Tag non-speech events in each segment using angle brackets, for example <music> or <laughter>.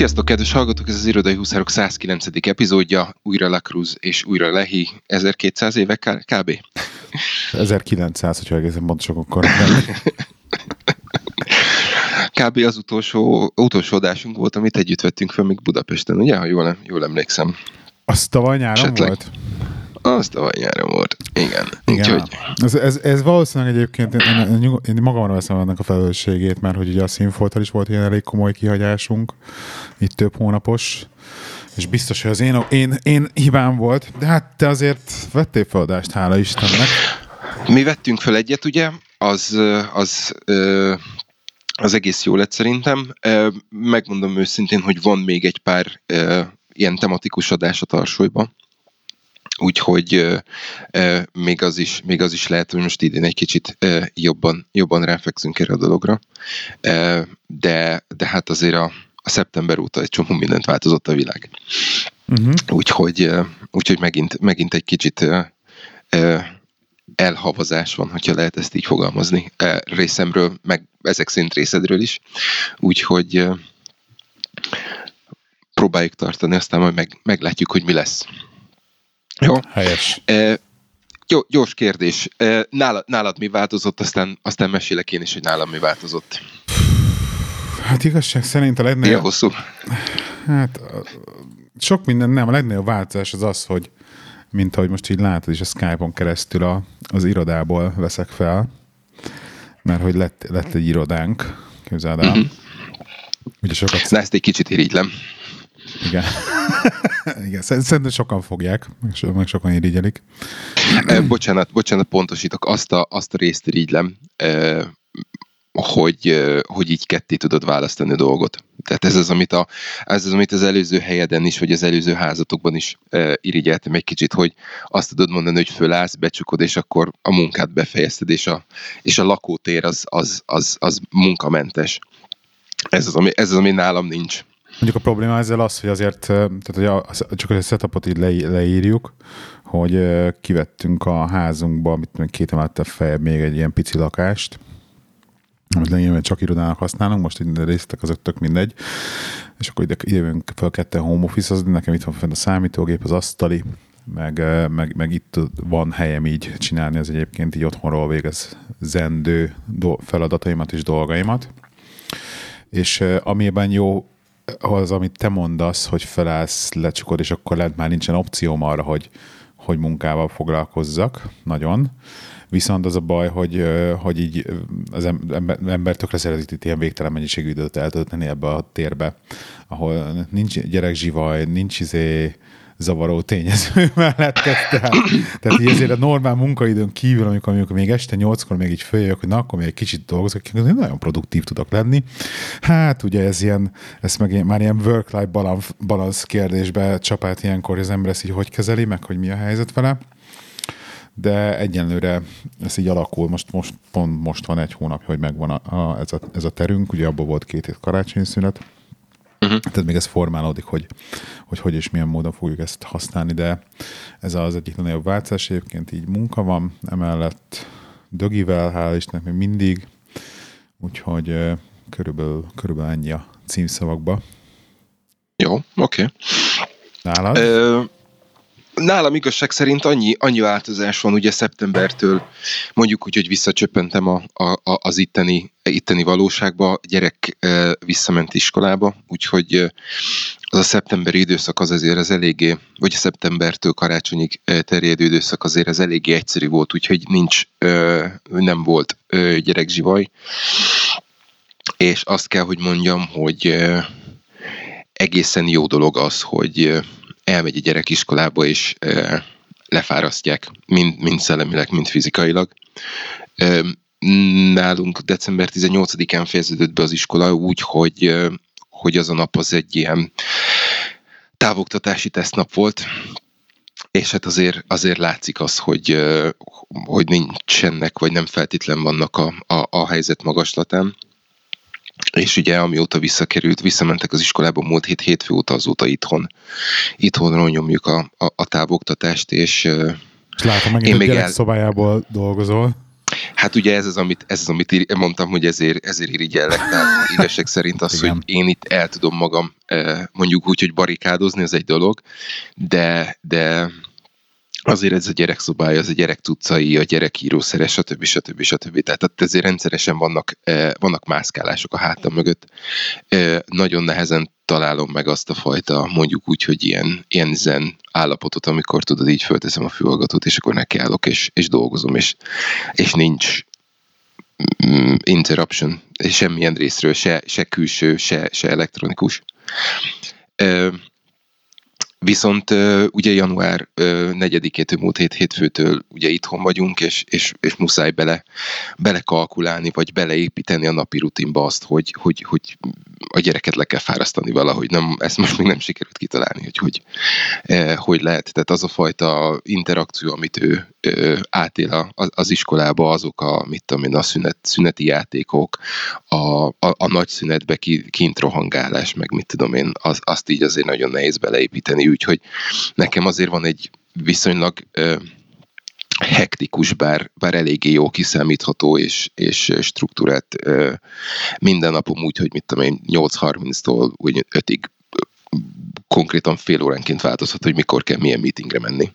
Sziasztok, kedves hallgatók! Ez az Irodai Huszárok 109. epizódja, újra Lacruz és újra Lehi, 1200 éve kb. <laughs> 1900, hogyha egészen pontosak akkor. <laughs> kb. az utolsó, utolsó adásunk volt, amit együtt vettünk fel még Budapesten, ugye? Ha jól, jól emlékszem. Az tavaly nyáron Esetleg. volt? Az tavaly nyáron volt. Igen. Igen. Úgyhogy... Ez, ez, ez, valószínűleg egyébként én, én, én magamra veszem ennek a felelősségét, mert hogy ugye a színfoltal is volt ilyen elég komoly kihagyásunk, itt több hónapos, és biztos, hogy az én, én, én hibám volt, de hát te azért vettél feladást, hála Istennek. Mi vettünk fel egyet, ugye, az, az az egész jó lett szerintem. Megmondom őszintén, hogy van még egy pár ilyen tematikus adás a tarsolyban, úgyhogy még, az is, még az is lehet, hogy most idén egy kicsit jobban, jobban ráfekszünk erre a dologra, de, de hát azért a, a szeptember óta egy csomó mindent változott a világ. Uh-huh. Úgyhogy, úgyhogy megint, megint egy kicsit elhavazás van, hogyha lehet ezt így fogalmazni, részemről, meg ezek szerint részedről is. Úgyhogy próbáljuk tartani, aztán majd meg, meglátjuk, hogy mi lesz. Jó? Helyes. E, jó, gyors kérdés. E, nálad, nálad mi változott, aztán, aztán mesélek én is, hogy nálam mi változott. Hát igazság szerint a legnagyobb... Ilyen hosszú? Hát sok minden nem. A legnagyobb változás az az, hogy mint ahogy most így látod is a Skype-on keresztül a, az irodából veszek fel, mert hogy lett, lett egy irodánk, képzeld el. Uh-huh. Ugye sokat... Na, ezt egy kicsit irigylem. Igen. <laughs> Igen, szerintem sokan fogják, meg sokan irigyelik. bocsánat, bocsánat, pontosítok, azt a, azt a részt irigylem, hogy, hogy így ketté tudod választani a dolgot. Tehát ez az, amit, a, ez az, amit az előző helyeden is, vagy az előző házatokban is e, irigyeltem egy kicsit, hogy azt tudod mondani, hogy fölállsz, becsukod, és akkor a munkát befejezted, és a, és a lakótér az, az, az, az munkamentes. Ez az, ami, ez az, ami nálam nincs. Mondjuk a probléma ezzel az, hogy azért, tehát hogy a, csak a setupot így le, leírjuk, hogy kivettünk a házunkba, mit két emelettel feljebb még egy ilyen pici lakást, amit lényegében csak irodának használunk, most így részletek azok tök mindegy, és akkor ide, ide jövünk fel ketten home office az nekem itt van fent a számítógép, az asztali, meg, meg, meg itt van helyem így csinálni az egyébként így otthonról végez zendő feladataimat és dolgaimat. És amiben jó az, amit te mondasz, hogy felállsz, lecsukod, és akkor lehet már nincsen opcióm arra, hogy, hogy munkával foglalkozzak nagyon. Viszont az a baj, hogy, hogy így az ember, ember tökre szeretik itt ilyen végtelen mennyiségű időt eltölteni ebbe a térbe, ahol nincs gyerekzsivaj, nincs izé, zavaró tényező <laughs> mellett. Tehát, tehát így ezért a normál munkaidőn kívül, amikor, amikor még este nyolckor még így följövök, hogy na, akkor még egy kicsit dolgozok, nagyon produktív tudok lenni. Hát ugye ez ilyen, ez meg már ilyen work-life balance, balance kérdésbe csapát ilyenkor, az ember ezt így hogy kezeli, meg hogy mi a helyzet vele de egyenlőre ez így alakul, most, most pont most van egy hónapja, hogy megvan a, a, ez, a, ez a terünk, ugye abból volt két hét karácsonyi szünet, Uh-huh. Tehát még ez formálódik, hogy, hogy hogy és milyen módon fogjuk ezt használni, de ez az egyik legnagyobb változás. Egyébként így munka van, emellett dögivel, hál' Istennek még mindig, úgyhogy körülbelül, körülbelül ennyi a címszavakba. Jó, oké. Okay. Nálad? Ö, nálam igazság szerint annyi, annyi változás van ugye szeptembertől, mondjuk úgy, hogy visszacsöppentem a, a, az itteni, itteni valóságba, a gyerek e, visszament iskolába, úgyhogy e, az a szeptemberi időszak az azért az eléggé, vagy a szeptembertől karácsonyig e, terjedő időszak azért az eléggé egyszerű volt, úgyhogy nincs, e, nem volt e, gyerekzsivaj, és azt kell, hogy mondjam, hogy e, egészen jó dolog az, hogy elmegy a gyerek iskolába, és lefárasztják, mind, mind szellemileg, mind fizikailag. Nálunk december 18-án fejeződött be az iskola úgy, hogy, hogy az a nap az egy ilyen távoktatási tesztnap volt, és hát azért, azért látszik az, hogy, hogy nincsenek, vagy nem feltétlen vannak a, a, a helyzet magaslatán és ugye amióta visszakerült, visszamentek az iskolába múlt hét hétfő óta, azóta itthon, itthonról nyomjuk a, a, a távoktatást, és és látom, megint én gyerek el... szobájából dolgozol. Hát ugye ez az, amit, ez az, amit mondtam, hogy ezért, ezért irigyellek. Tehát igazság szerint az, hogy én itt el tudom magam mondjuk úgy, hogy barikádozni, ez egy dolog, de, de azért ez a gyerekszobája, az a gyerek cuccai, a gyerek írószeres, stb. stb. stb. Tehát ezért rendszeresen vannak, vannak mászkálások a hátam mögött. Nagyon nehezen találom meg azt a fajta, mondjuk úgy, hogy ilyen, ilyen zen állapotot, amikor tudod, így fölteszem a fülhallgatót, és akkor nekiállok, és, és dolgozom, és, és nincs mm, interruption, semmilyen részről, se, se külső, se, se elektronikus. Viszont ugye január 4-től, múlt hét hétfőtől ugye itthon vagyunk, és, és, és muszáj bele, belekalkulálni, vagy beleépíteni a napi rutinba azt, hogy, hogy, hogy a gyereket le kell fárasztani valahogy. Nem, ezt most még nem sikerült kitalálni, hogy hogy, hogy lehet. Tehát az a fajta interakció, amit ő átél az iskolába, azok a, mit tudom én, a szünet, szüneti játékok, a, a, a nagy szünetbe kint rohangálás, meg mit tudom én, az, azt így azért nagyon nehéz beleépíteni úgyhogy nekem azért van egy viszonylag ö, hektikus, bár, bár eléggé jó kiszámítható és, és struktúrát ö, minden napom úgy, hogy mit tudom én, 8.30-tól 5-ig konkrétan fél óránként változhat, hogy mikor kell milyen meetingre menni.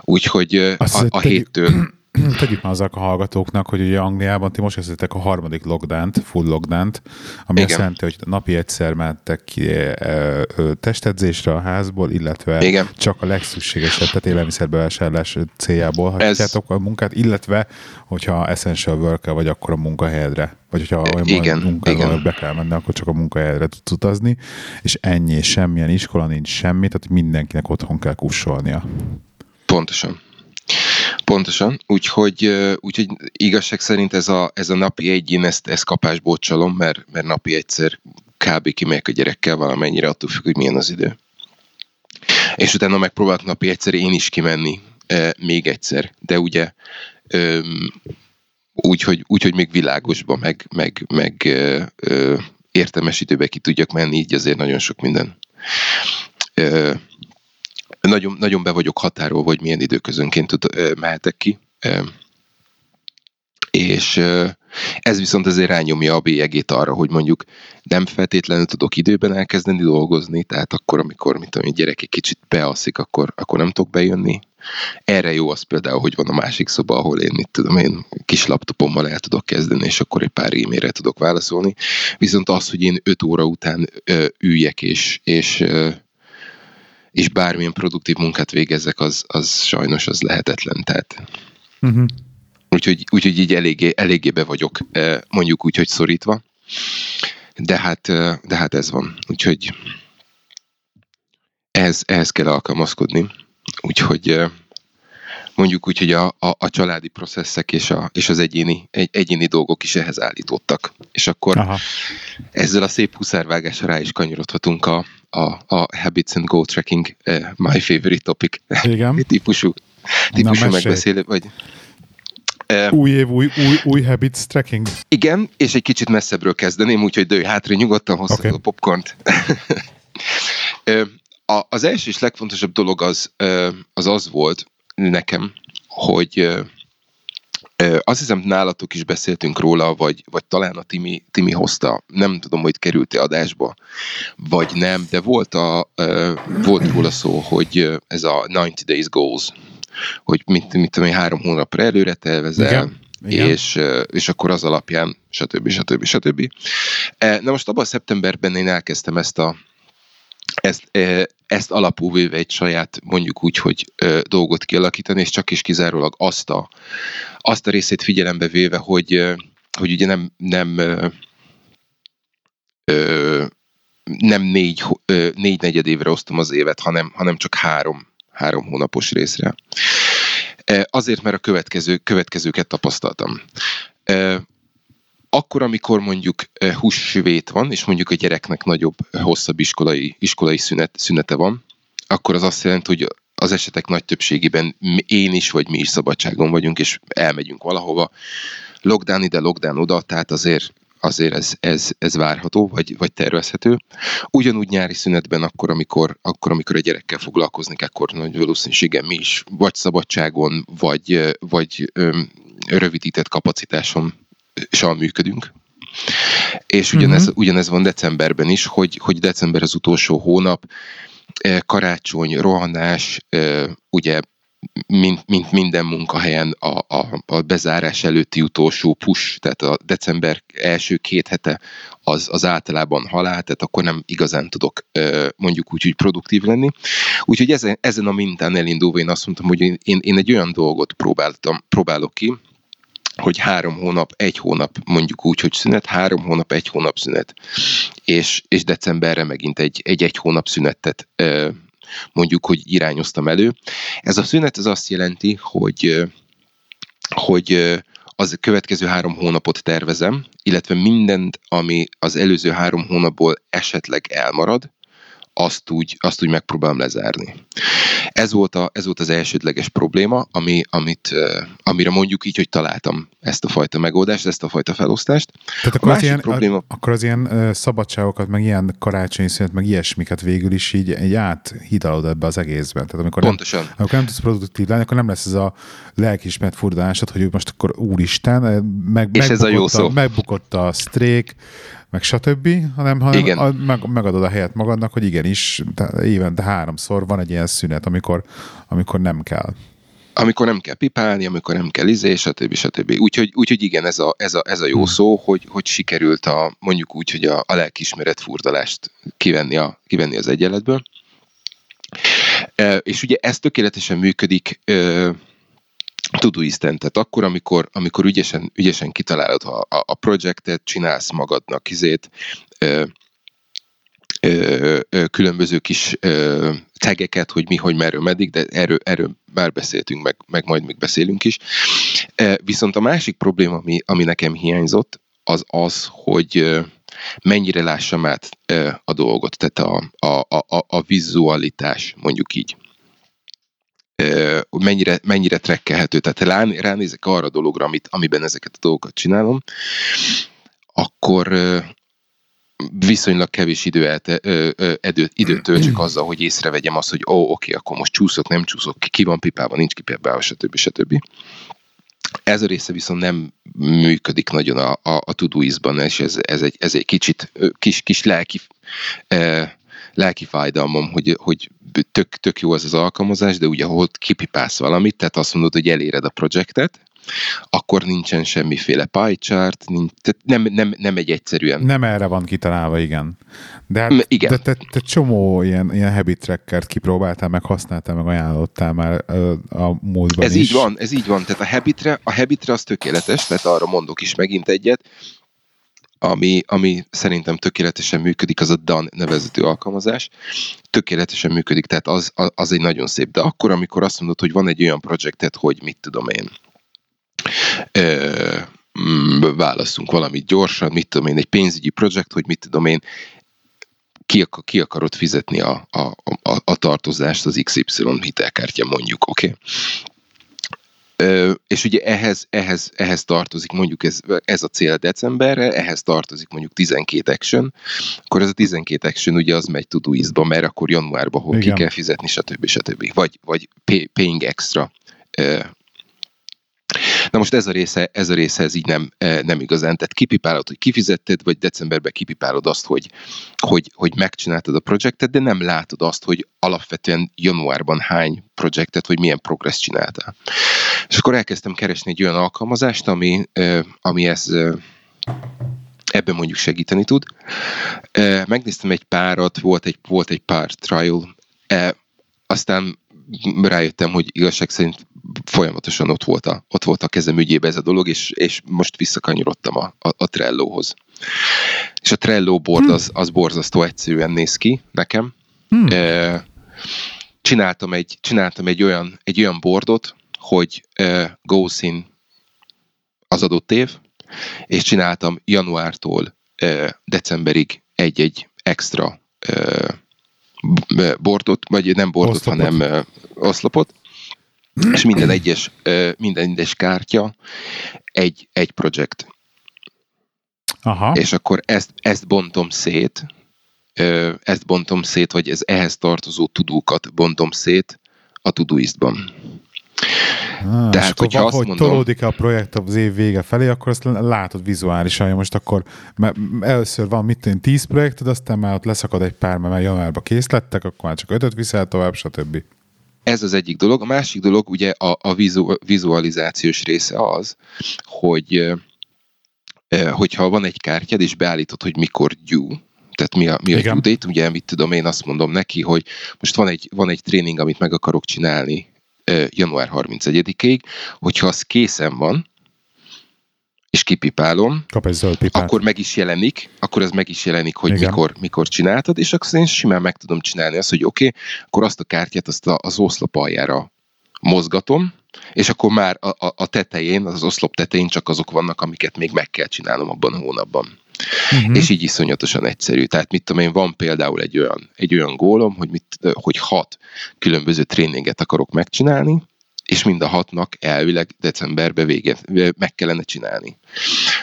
Úgyhogy a, a héttől <clears throat> tegyük már azok a hallgatóknak, hogy ugye Angliában ti most kezdtek a harmadik lockdown full lockdown ami Igen. azt jelenti, hogy napi egyszer mentek ki e, e, testedzésre a házból, illetve Igen. csak a legszükségesebb, tehát élelmiszerbevásárlás céljából hagyjátok Ez... a munkát, illetve hogyha essential worker vagy, akkor a munkahelyedre. Vagy hogyha olyan Igen. munkára be kell menni, akkor csak a munkahelyedre tudsz utazni, és ennyi, semmilyen iskola nincs semmi, tehát mindenkinek otthon kell kussolnia. Pontosan. Pontosan, úgyhogy, úgyhogy igazság szerint ez a, ez a napi egy, én ezt, ezt kapásból csalom, mert, mert napi egyszer kb. kimegyek a gyerekkel valamennyire, attól függ, hogy milyen az idő. És utána megpróbálok napi egyszer én is kimenni, még egyszer, de ugye úgy, hogy, úgy, hogy még világosba, meg, meg, meg e, e, értelmes időbe ki tudjak menni, így azért nagyon sok minden nagyon, nagyon be vagyok határolva, hogy milyen időközönként tud, mehetek ki. És ez viszont azért rányomja a bélyegét arra, hogy mondjuk nem feltétlenül tudok időben elkezdeni dolgozni, tehát akkor, amikor mit tudom, gyerek egy kicsit bealszik, akkor, akkor nem tudok bejönni. Erre jó az például, hogy van a másik szoba, ahol én mit tudom, én kis laptopommal el tudok kezdeni, és akkor egy pár e-mailre tudok válaszolni. Viszont az, hogy én öt óra után ö, üljek, és, és ö, és bármilyen produktív munkát végezzek, az, az sajnos az lehetetlen. Tehát. Uh-huh. Úgyhogy, úgyhogy így eléggé, eléggé be vagyok, eh, mondjuk úgy, hogy szorítva. De hát, eh, de hát ez van. Úgyhogy ehhez, ehhez kell alkalmazkodni. Úgyhogy eh, mondjuk úgy, hogy a, a, a családi processzek és, a, és az egyéni, egy, egyéni dolgok is ehhez állítottak. És akkor Aha. ezzel a szép huszárvágásra rá is kanyarodhatunk a, a, a Habits and Goal Tracking, uh, my favorite topic Igen. <laughs> típusú, típusú Na, megbeszélő, vagy uh, új év, új, új, új habits tracking. Igen, és egy kicsit messzebbről kezdeném, úgyhogy dőj hátra, nyugodtan hozzá okay. a popcornt. <laughs> a, az első és legfontosabb dolog az, az az volt nekem, hogy azt hiszem, nálatok is beszéltünk róla, vagy, vagy talán a Timi, Timi hozta, nem tudom, hogy került-e adásba, vagy nem, de volt, a, volt róla szó, hogy ez a 90 Days Goals, hogy mit, mit tudom én, három hónapra előre tervezel, Igen. Igen. És, és akkor az alapján, stb. stb. stb. Na most abban a szeptemberben én elkezdtem ezt a, ezt, ezt alapú véve egy saját, mondjuk úgy, hogy dolgot kialakítani, és csak is kizárólag azt a, azt a részét figyelembe véve, hogy, hogy ugye nem, nem nem négy, négy negyed évre osztom az évet, hanem, hanem csak három, három hónapos részre. Azért, mert a következő, következőket tapasztaltam akkor, amikor mondjuk húsvét van, és mondjuk a gyereknek nagyobb, hosszabb iskolai, iskolai szünet, szünete van, akkor az azt jelenti, hogy az esetek nagy többségében én is, vagy mi is szabadságon vagyunk, és elmegyünk valahova. Lockdown ide, lockdown oda, tehát azért azért ez, ez, ez várható, vagy, vagy tervezhető. Ugyanúgy nyári szünetben akkor amikor, akkor, amikor a gyerekkel foglalkozni, akkor nagy valószínűséggel mi is vagy szabadságon, vagy, vagy öm, rövidített kapacitáson működünk. És ugyanez, uh-huh. ugyanez van decemberben is, hogy, hogy december az utolsó hónap, karácsony, rohanás, ugye mint, mint minden munkahelyen a, a, a bezárás előtti utolsó push, tehát a december első két hete az, az általában halál, tehát akkor nem igazán tudok mondjuk úgy, hogy produktív lenni. Úgyhogy ezen, ezen a mintán elindulva én azt mondtam, hogy én, én egy olyan dolgot próbáltam, próbálok ki, hogy három hónap, egy hónap, mondjuk úgy, hogy szünet, három hónap, egy hónap szünet, és, és decemberre megint egy, egy egy hónap szünetet mondjuk, hogy irányoztam elő. Ez a szünet az azt jelenti, hogy, hogy az következő három hónapot tervezem, illetve mindent, ami az előző három hónapból esetleg elmarad, azt úgy, azt úgy megpróbálom lezárni. Ez volt, a, ez volt az elsődleges probléma, ami, amit, amire mondjuk így, hogy találtam ezt a fajta megoldást, ezt a fajta felosztást. Tehát akkor, az ilyen, probléma... akkor az ilyen szabadságokat, meg ilyen karácsonyi szünet, meg ilyesmiket végül is így, így áthidalod ebbe az egészben. Tehát amikor Pontosan. Nem, amikor nem tudsz produktív lenni, akkor nem lesz ez a lelkismert furdalásod, hogy most akkor úristen, meg, És ez a jó szó. megbukott a sztrék, meg stb., hanem, hanem igen. A, meg, megadod a helyet magadnak, hogy igenis, évente háromszor van egy ilyen szünet, amikor, amikor nem kell. Amikor nem kell pipálni, amikor nem kell izé, stb. stb. Úgyhogy, úgyhogy igen, ez a, ez a, ez a jó hmm. szó, hogy, hogy sikerült a, mondjuk úgy, hogy a, a lelkismeret furdalást kivenni, a, kivenni az egyenletből. E, és ugye ez tökéletesen működik e, Todoisten, tehát akkor, amikor, amikor ügyesen, ügyesen kitalálod a, a, a projektet, csinálsz magadnak izét, ö, ö, ö, különböző kis ö, tegeket, hogy mi, hogy merről, meddig, de erről, erről már beszéltünk, meg, meg majd még beszélünk is. E, viszont a másik probléma, ami, ami nekem hiányzott, az az, hogy mennyire lássam át a dolgot, tehát a, a, a, a vizualitás, mondjuk így mennyire, mennyire trekkelhető. Tehát ha ránézek arra a dologra, amit, amiben ezeket a dolgokat csinálom, akkor viszonylag kevés idő elte, edő, időt töltsük azzal, hogy észrevegyem azt, hogy ó, oké, akkor most csúszok, nem csúszok, ki van pipában, nincs kipipában, stb. stb. Ez a része viszont nem működik nagyon a, a, a Todoist-ban, és ez, ez, egy, ez egy kicsit kis, kis lelki lelki fájdalmam, hogy, hogy tök, tök jó az az alkalmazás, de ugye ahol kipipálsz valamit, tehát azt mondod, hogy eléred a projektet, akkor nincsen semmiféle pie chart, nincs, tehát nem, nem, nem egy egyszerűen. Nem erre van kitalálva, igen. De, hát, igen. de te, te csomó ilyen, ilyen habit trackert kipróbáltál, meg használtál, meg ajánlottál már a múltban Ez is. így van, ez így van. Tehát a habitre, a habitre az tökéletes, tehát arra mondok is megint egyet, ami, ami szerintem tökéletesen működik, az a Dan nevezető alkalmazás. Tökéletesen működik, tehát az, az egy nagyon szép. De akkor, amikor azt mondod, hogy van egy olyan projektet, hogy mit tudom én, ö, válaszunk valamit gyorsan, mit tudom én, egy pénzügyi projekt, hogy mit tudom én, ki, akar, ki akarod fizetni a, a, a, a tartozást az XY hitelkártya mondjuk, oké? Okay? És ugye ehhez, ehhez, ehhez tartozik mondjuk ez, ez a cél decemberre, ehhez tartozik mondjuk 12 action, akkor ez a 12 action ugye az megy Todoist-ba, mert akkor januárban hol ki kell fizetni, stb. stb. Vagy, vagy pay, paying extra Na most ez a része, ez a része ez így nem, e, nem igazán. Tehát kipipálod, hogy kifizetted, vagy decemberben kipipálod azt, hogy, hogy, hogy megcsináltad a projektet, de nem látod azt, hogy alapvetően januárban hány projektet, vagy milyen progress csináltál. És akkor elkezdtem keresni egy olyan alkalmazást, ami, e, ami ez e, ebben mondjuk segíteni tud. Megnéztem egy párat, volt egy, volt egy pár trial, aztán rájöttem, hogy igazság szerint folyamatosan ott volt a, ott volt a kezem ügyébe ez a dolog, és, és most visszakanyarodtam a, a, a Trello-hoz. És a Trello board hmm. az, az borzasztó egyszerűen néz ki nekem. Hmm. Csináltam egy, csináltam egy olyan, egy olyan boardot, hogy goes in az adott év, és csináltam januártól decemberig egy-egy extra bordot, vagy nem bordot, oszlopot. hanem oszlopot, és minden <clears throat> egyes, minden egyes kártya egy, egy projekt. Aha. És akkor ezt, ezt bontom szét, ezt bontom szét, vagy ez ehhez tartozó tudókat bontom szét a Todoistban. Ah, Tehát, hogyha van, azt hogy mondom, tolódik a projekt az év vége felé, akkor azt látod vizuálisan, hogy most akkor mert először van mit tenni, 10 projekted, aztán már ott leszakad egy pár, mert januárban kész lettek, akkor már csak ötöt viszel tovább, stb. Ez az egyik dolog. A másik dolog ugye a, a vizu, vizualizációs része az, hogy hogyha van egy kártyád, és beállítod, hogy mikor due, tehát mi a, mi a due date, ugye mit tudom, én azt mondom neki, hogy most van egy, van egy tréning, amit meg akarok csinálni január 31-ig, hogyha az készen van, és kipipálom, Kap egy zöld pipát. akkor meg is jelenik, akkor ez meg is jelenik, hogy mikor, mikor csináltad, és akkor én simán meg tudom csinálni azt, hogy oké, okay, akkor azt a kártyát azt a, az oszlop aljára mozgatom, és akkor már a, a, a tetején, az oszlop tetején csak azok vannak, amiket még meg kell csinálnom abban a hónapban. Uh-huh. És így iszonyatosan egyszerű. Tehát mit tudom én, van például egy olyan, egy olyan gólom, hogy, mit, hogy hat különböző tréninget akarok megcsinálni, és mind a hatnak elvileg decemberbe véget meg kellene csinálni.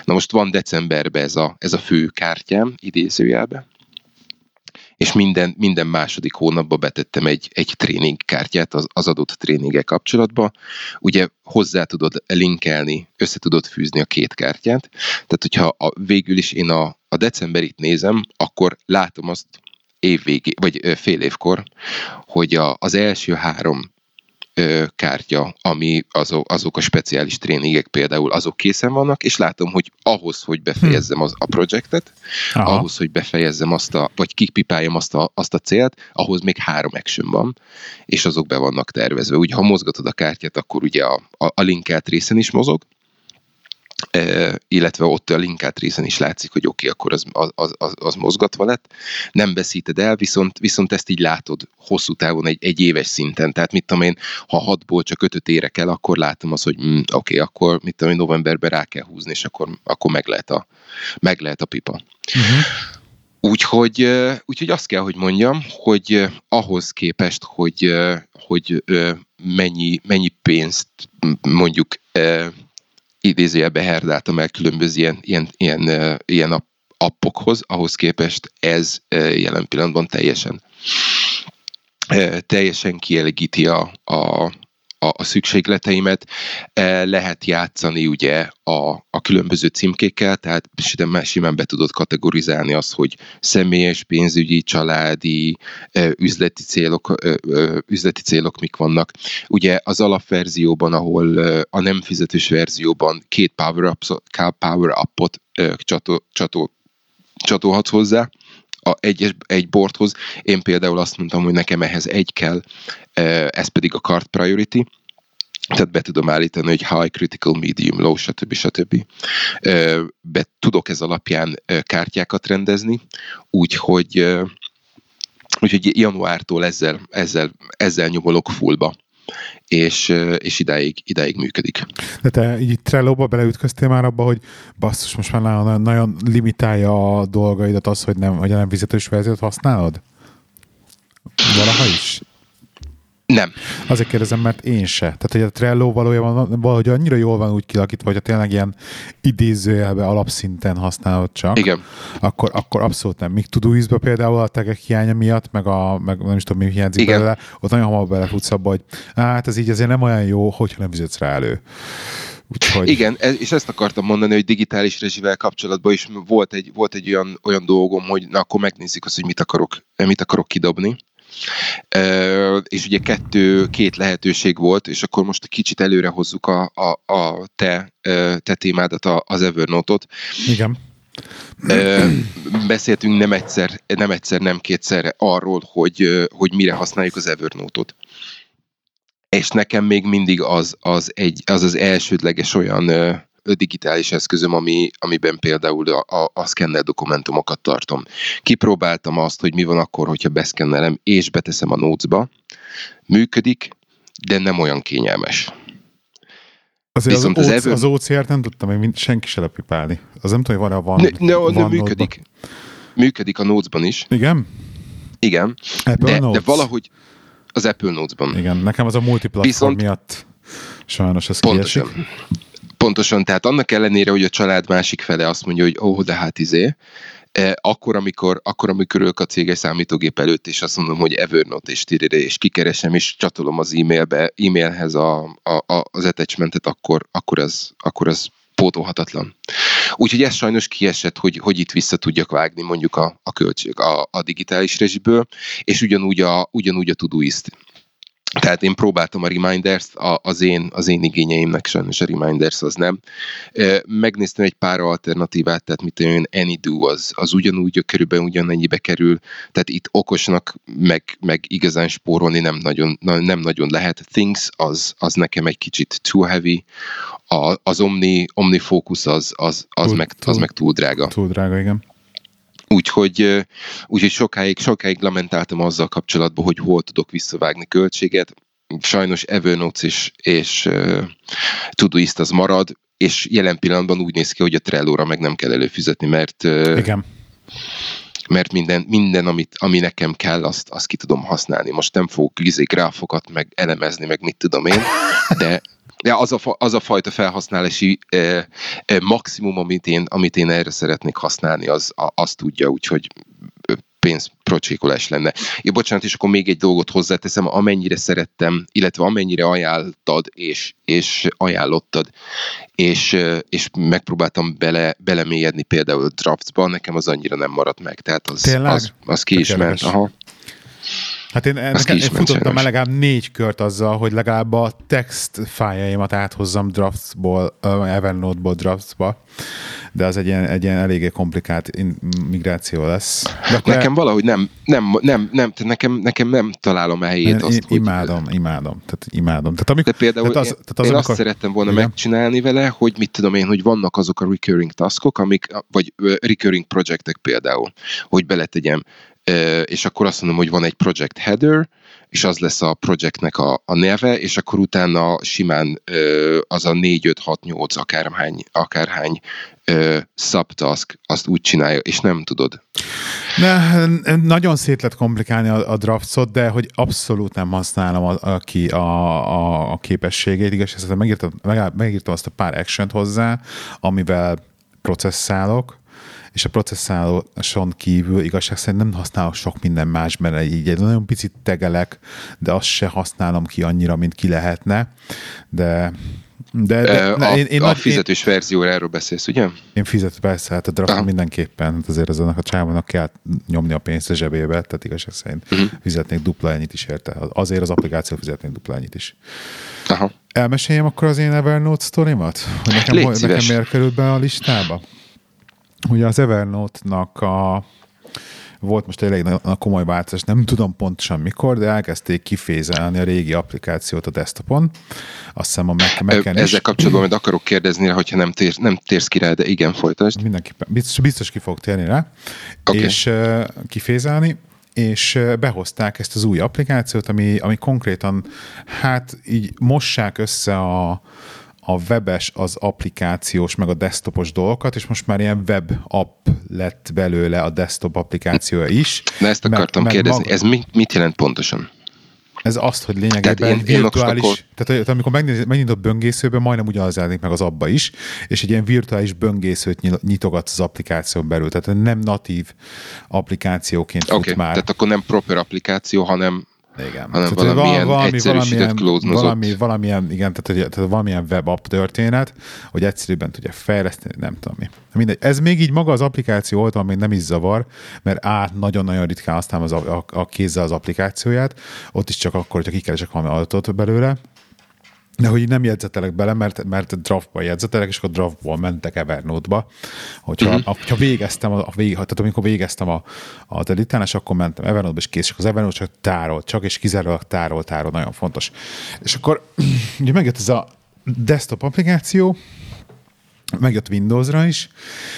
Na most van decemberben ez a, ez a fő kártyám, idézőjelbe, és minden, minden második hónapban betettem egy, egy tréningkártyát az, az adott tréninggel kapcsolatba. Ugye hozzá tudod linkelni, össze tudod fűzni a két kártyát. Tehát, hogyha a, végül is én a, a decemberit nézem, akkor látom azt évvégé, vagy fél évkor, hogy a, az első három kártya, ami azok, azok a speciális tréningek például, azok készen vannak, és látom, hogy ahhoz, hogy befejezzem az, a projektet, Aha. ahhoz, hogy befejezzem azt a, vagy kipipáljam azt a, azt a célt, ahhoz még három action van, és azok be vannak tervezve. Ugye, ha mozgatod a kártyát, akkor ugye a, a, a linkelt részen is mozog, illetve ott a linkát részen is látszik, hogy oké, okay, akkor az, az, az, az mozgatva lett. Nem veszíted el, viszont, viszont ezt így látod hosszú távon egy, egy éves szinten. Tehát mit tudom én, ha hatból csak ötöt érek el, akkor látom azt, hogy mm, oké, okay, akkor mit tudom én, novemberben rá kell húzni, és akkor, akkor meg, lehet a, meg lehet a pipa. Uh-huh. Úgyhogy, úgyhogy azt kell, hogy mondjam, hogy ahhoz képest, hogy, hogy mennyi, mennyi pénzt mondjuk idézőjelbe herdáltam el különböző ilyen, ilyen, ilyen, ilyen appokhoz, ahhoz képest ez jelen pillanatban teljesen teljesen kielégíti a, a, a, a szükségleteimet. E, lehet játszani ugye a, a különböző címkékkel, tehát simán be tudod kategorizálni azt, hogy személyes, pénzügyi, családi, e, üzleti célok, e, üzleti célok mik vannak. Ugye az alapverzióban, ahol a nem fizetős verzióban két power-up, power upot csatol, csatol, csatolhatsz hozzá, a, egy, egy boardhoz. Én például azt mondtam, hogy nekem ehhez egy kell, ez pedig a card priority, tehát be tudom állítani, hogy high, critical, medium, low, stb. stb. Be tudok ez alapján kártyákat rendezni, úgyhogy, úgyhogy januártól ezzel, ezzel, ezzel nyomolok fullba és, és idáig, idáig működik. De te így Trello-ba beleütköztél már abba, hogy basszus, most már nagyon, nagyon limitálja a dolgaidat az, hogy nem, hogy nem fizetős verziót használod? Valaha is? Nem. Azért kérdezem, mert én se. Tehát, hogy a Trello valójában valahogy annyira jól van úgy kilakítva, hogy tényleg ilyen idézőjelbe alapszinten használod csak, Igen. Akkor, akkor abszolút nem. Míg Todoist-be például a tegek hiánya miatt, meg, a, meg nem is tudom, mi hiányzik Igen. belőle, ott nagyon hamar belefutsz abba, hogy hát ez így azért nem olyan jó, hogyha nem fizetsz rá elő. Úgyhogy... Igen, és ezt akartam mondani, hogy digitális rezsivel kapcsolatban is volt egy, volt egy olyan, olyan dolgom, hogy na akkor megnézzük azt, hogy mit akarok, mit akarok kidobni és ugye kettő, két lehetőség volt, és akkor most kicsit előre hozzuk a, a, a te, te témádat, az Evernote-ot. Igen. Beszéltünk nem egyszer, nem egyszer, nem kétszer arról, hogy, hogy mire használjuk az Evernote-ot. És nekem még mindig az az, egy, az, az elsődleges olyan digitális eszközöm, ami, amiben például a, a, a szkennel dokumentumokat tartom. Kipróbáltam azt, hogy mi van akkor, hogyha beszkennelem és beteszem a notes Működik, de nem olyan kényelmes. Azért Viszont az, az, Ever... az OCR-t nem tudtam még senki se lepipálni. Az nem tudom, hogy van-e van. Ne, ne, van ne működik. Működik a notes is. Igen? Igen. Apple de, Notes. de valahogy az Apple Notes-ban. Igen, nekem az a multiplatform Viszont miatt sajnos ez pontosan. kiesik. Pontosan, tehát annak ellenére, hogy a család másik fele azt mondja, hogy ó, oh, de hát izé, akkor, amikor, akkor, amikor ülök a céges számítógép előtt, és azt mondom, hogy Evernote és tirire, és kikeresem, és csatolom az e-mailbe, e-mailhez a, a, a, az attachmentet, akkor, akkor, az, akkor az pótolhatatlan. Úgyhogy ez sajnos kiesett, hogy, hogy itt vissza tudjak vágni mondjuk a, a költség a, a digitális rezsiből, és ugyanúgy a, ugyanúgy a Todoist. Tehát én próbáltam a Reminders-t, az én, az én igényeimnek sajnos a Reminders az nem. Megnéztem egy pár alternatívát, tehát mit olyan AnyDo az, az ugyanúgy, körülbelül ugyanennyibe kerül, tehát itt okosnak, meg, meg igazán spórolni nem nagyon, nem nagyon lehet. Things az, az nekem egy kicsit too heavy, a, az Omni, Omni Focus az, az, az, túl, meg, az túl, meg túl drága. Túl drága, igen. Úgyhogy, úgyhogy sokáig, sokáig lamentáltam azzal kapcsolatban, hogy hol tudok visszavágni költséget. Sajnos Evernote és, és uh, Todoist az marad, és jelen pillanatban úgy néz ki, hogy a Trello-ra meg nem kell előfizetni, mert uh, Igen mert minden, minden amit, ami nekem kell, azt, azt ki tudom használni. Most nem fogok izé gráfokat meg elemezni, meg mit tudom én, de, de az a, az a fajta felhasználási eh, eh, maximum, amit én, amit én erre szeretnék használni, az, a, az tudja, úgyhogy pénzprocsékolás lenne. Ja, bocsánat, és akkor még egy dolgot hozzáteszem, amennyire szerettem, illetve amennyire ajánltad és, és ajánlottad, és, és megpróbáltam bele, belemélyedni például Draftsba, nekem az annyira nem maradt meg, tehát az, az, az ki is ment. Aha. Hát én, nekem, én futottam már legalább négy kört azzal, hogy legalább a text fájaimat áthozzam Draftsból, uh, Evernote-ból Draftsba, de az egy ilyen, egy ilyen eléggé komplikált migráció lesz. De nekem valahogy nem, nem, nem, nem nekem, nekem nem találom a helyét. Én, azt, én hogy... imádom, imádom, tehát imádom. Tehát amikor, de például tehát az, én, tehát az, én amikor, azt szerettem volna igen. megcsinálni vele, hogy mit tudom én, hogy vannak azok a recurring taskok, amik, vagy recurring projektek például, hogy beletegyem és akkor azt mondom, hogy van egy project header, és az lesz a projektnek a, a neve, és akkor utána simán az a 4, 5, 6, 8 akárhány, akárhány subtask azt úgy csinálja, és nem tudod. Ne, nagyon szét lett komplikálni a, a draftsot, de hogy abszolút nem használom a, a, ki a, a, a képességét. Igaz, megírtam, megírtam azt a pár action hozzá, amivel processzálok, és a processzáláson kívül igazság szerint nem használok sok minden más, mert így egy nagyon picit tegelek, de azt se használom ki annyira, mint ki lehetne, de de, de a, én, én a nagy, fizetős én, verzióra erről beszélsz, ugye? Én fizető, persze, hát a draft mindenképpen, hát azért az annak a csávónak kell nyomni a pénzt a zsebébe, tehát igazság szerint uh-huh. fizetnék dupla ennyit is érte. Azért az applikáció fizetnék dupla ennyit is. Aha. Elmeséljem akkor az én Evernote sztorimat? Hogy nekem, Légy nekem miért került be a listába? Ugye az Evernote-nak a volt most elég a komoly változás, nem tudom pontosan mikor, de elkezdték kifézelni a régi applikációt a desktopon. Azt hiszem a Mac, Mac-en is. Ezzel kapcsolatban majd akarok kérdezni, hogyha nem, tér, nem térsz ki rá, de igen, folytasd. Mindenképpen, biztos, biztos ki fog térni rá. Okay. És uh, kifézelni, és behozták ezt az új applikációt, ami, ami konkrétan, hát így mossák össze a, a webes, az applikációs, meg a desktopos dolgokat, és most már ilyen web app lett belőle a desktop applikációja is. Na ezt akartam meg, kérdezni, maga... ez mit, mit jelent pontosan? Ez azt, hogy lényegében tehát én, virtuális, én akkor... tehát amikor megnyitod böngészőben, majdnem ugyanaz jelenik meg az abba is, és egy ilyen virtuális böngészőt nyitogatsz az applikáción belül, tehát nem natív applikációként fut okay, már. tehát akkor nem proper applikáció, hanem igen. hanem tehát, valamilyen valami, valamilyen, valami, valamilyen, igen, tehát, tehát valamilyen web app történet, hogy egyszerűbben tudja fejleszteni, nem tudom mi. Mindegy. Ez még így maga az applikáció oldal még nem is zavar, mert át nagyon-nagyon ritkán használom az a, a, a kézzel az applikációját, ott is csak akkor, hogyha kikeresek valami adatot belőle, de hogy nem jegyzetelek bele, mert, mert draftba jegyzetelek, és akkor draftból mentek Evernote-ba. Hogyha, uh-huh. hogyha végeztem, a, a vég, tehát amikor végeztem a, a editálás, akkor mentem Evernote-ba, és kész, és az Evernote csak tárol, csak és kizárólag tárol, tárol, nagyon fontos. És akkor <clears throat> ugye megjött ez a desktop applikáció, megjött Windowsra is,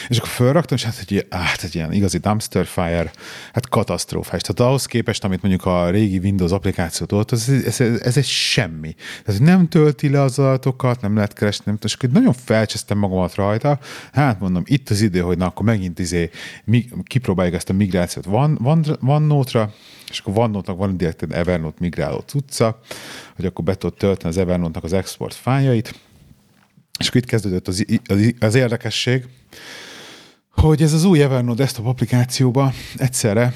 és akkor felraktam, és hát egy, hát egy ilyen igazi dumpster fire, hát katasztrófás. Tehát ahhoz képest, amit mondjuk a régi Windows applikáció tolt, ez, ez, ez, ez egy semmi. Tehát nem tölti le az adatokat, nem lehet keresni, nem és akkor nagyon felcsesztem magamat rajta, hát mondom, itt az idő, hogy na akkor megint izé, mi, kipróbáljuk ezt a migrációt van, van, van nótra, és akkor OneNote-nak van direkt egy Evernote migráló cucca, hogy akkor be tudod tölteni az Evernote-nak az export fájait, és akkor itt kezdődött az, az, érdekesség, hogy ez az új Evernote desktop applikációba egyszerre,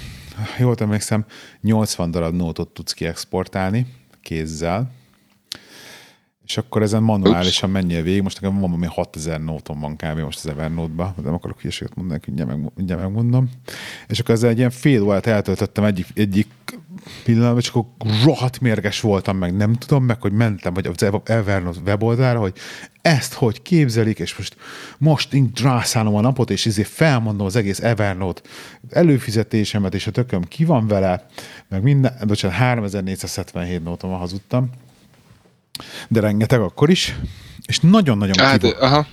jól emlékszem, 80 darab nótot tudsz kiexportálni kézzel, és akkor ezen manuálisan menjél végig. Most nekem van valami 6000 nóton van kb. most az Evernote-ba, nem akarok hülyeséget mondani, mindjárt, meg, mindjárt megmondom. És akkor ezzel egy ilyen fél órát eltöltöttem egyik, egyik pillanatban, csak akkor rohadt mérges voltam, meg nem tudom meg, hogy mentem, vagy az Evernote weboldalra, hogy ezt hogy képzelik, és most most én drászálom a napot, és ezért felmondom az egész Evernote előfizetésemet, és a tököm ki van vele, meg minden, bocsánat, 3477 nóton hazudtam, de rengeteg akkor is, és nagyon-nagyon hát, ki aha.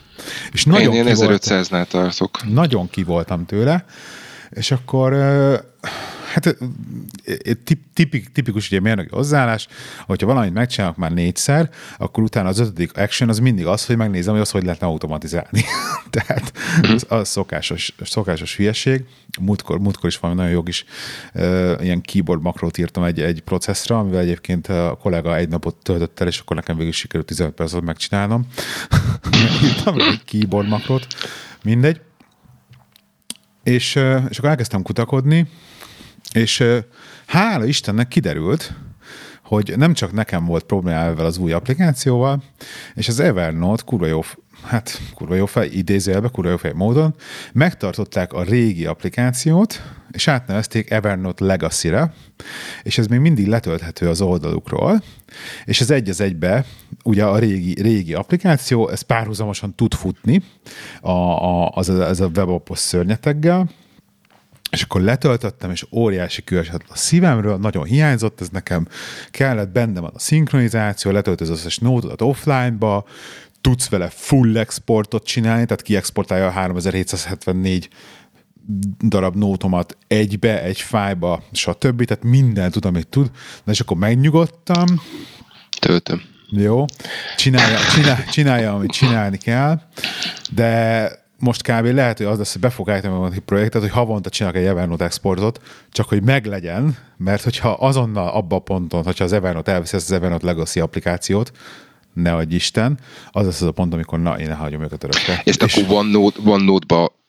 És nagyon én, én 1500-nál tartok. Nagyon ki voltam tőle, és akkor Hát tipik, tipikus ugye mérnöki hozzáállás, hogyha valamit megcsinálok már négyszer, akkor utána az ötödik action az mindig az, hogy megnézem, hogy az hogy lehetne automatizálni. <laughs> Tehát mhm. az, az szokásos, szokásos hülyeség. Múltkor, múltkor is valami nagyon jogis uh, ilyen keyboard makrót írtam egy, egy processzra, amivel egyébként a kollega egy napot töltött el, és akkor nekem végül sikerült 15 percet megcsinálnom. <laughs> írtam egy keyboard makrót, mindegy. És, és akkor elkezdtem kutakodni, és hála Istennek kiderült, hogy nem csak nekem volt problémával az új applikációval, és az Evernote kurva jó, hát kurva jó fej, idézőjelbe, kurva jó fej módon, megtartották a régi applikációt, és átnevezték Evernote Legacy-re, és ez még mindig letölthető az oldalukról, és ez egy az egybe, ugye a régi, régi applikáció, ez párhuzamosan tud futni a, a, az, az a webapos szörnyeteggel, és akkor letöltöttem, és óriási külesett a szívemről, nagyon hiányzott ez nekem, kellett bennem a szinkronizáció, letöltöd az összes nótodat offline-ba, tudsz vele full exportot csinálni, tehát kiexportálja a 3774 darab nótomat egybe, egy fájba, stb. Tehát mindent tud, amit tud. Na és akkor megnyugodtam. Töltöm. Jó. Csinálja, csinálja, csinálja, amit csinálni kell, de most kb. lehet, hogy az lesz, hogy be fog állítani egy projektet, hogy havonta csinálok egy Evernote exportot, csak hogy meglegyen, mert hogyha azonnal abba a ponton, hogyha az Evernote elveszi ezt az Evernote Legacy applikációt, ne adj Isten, az lesz az a pont, amikor na, én hagyom őket örökre. És, és akkor OneNote, OneNote-ba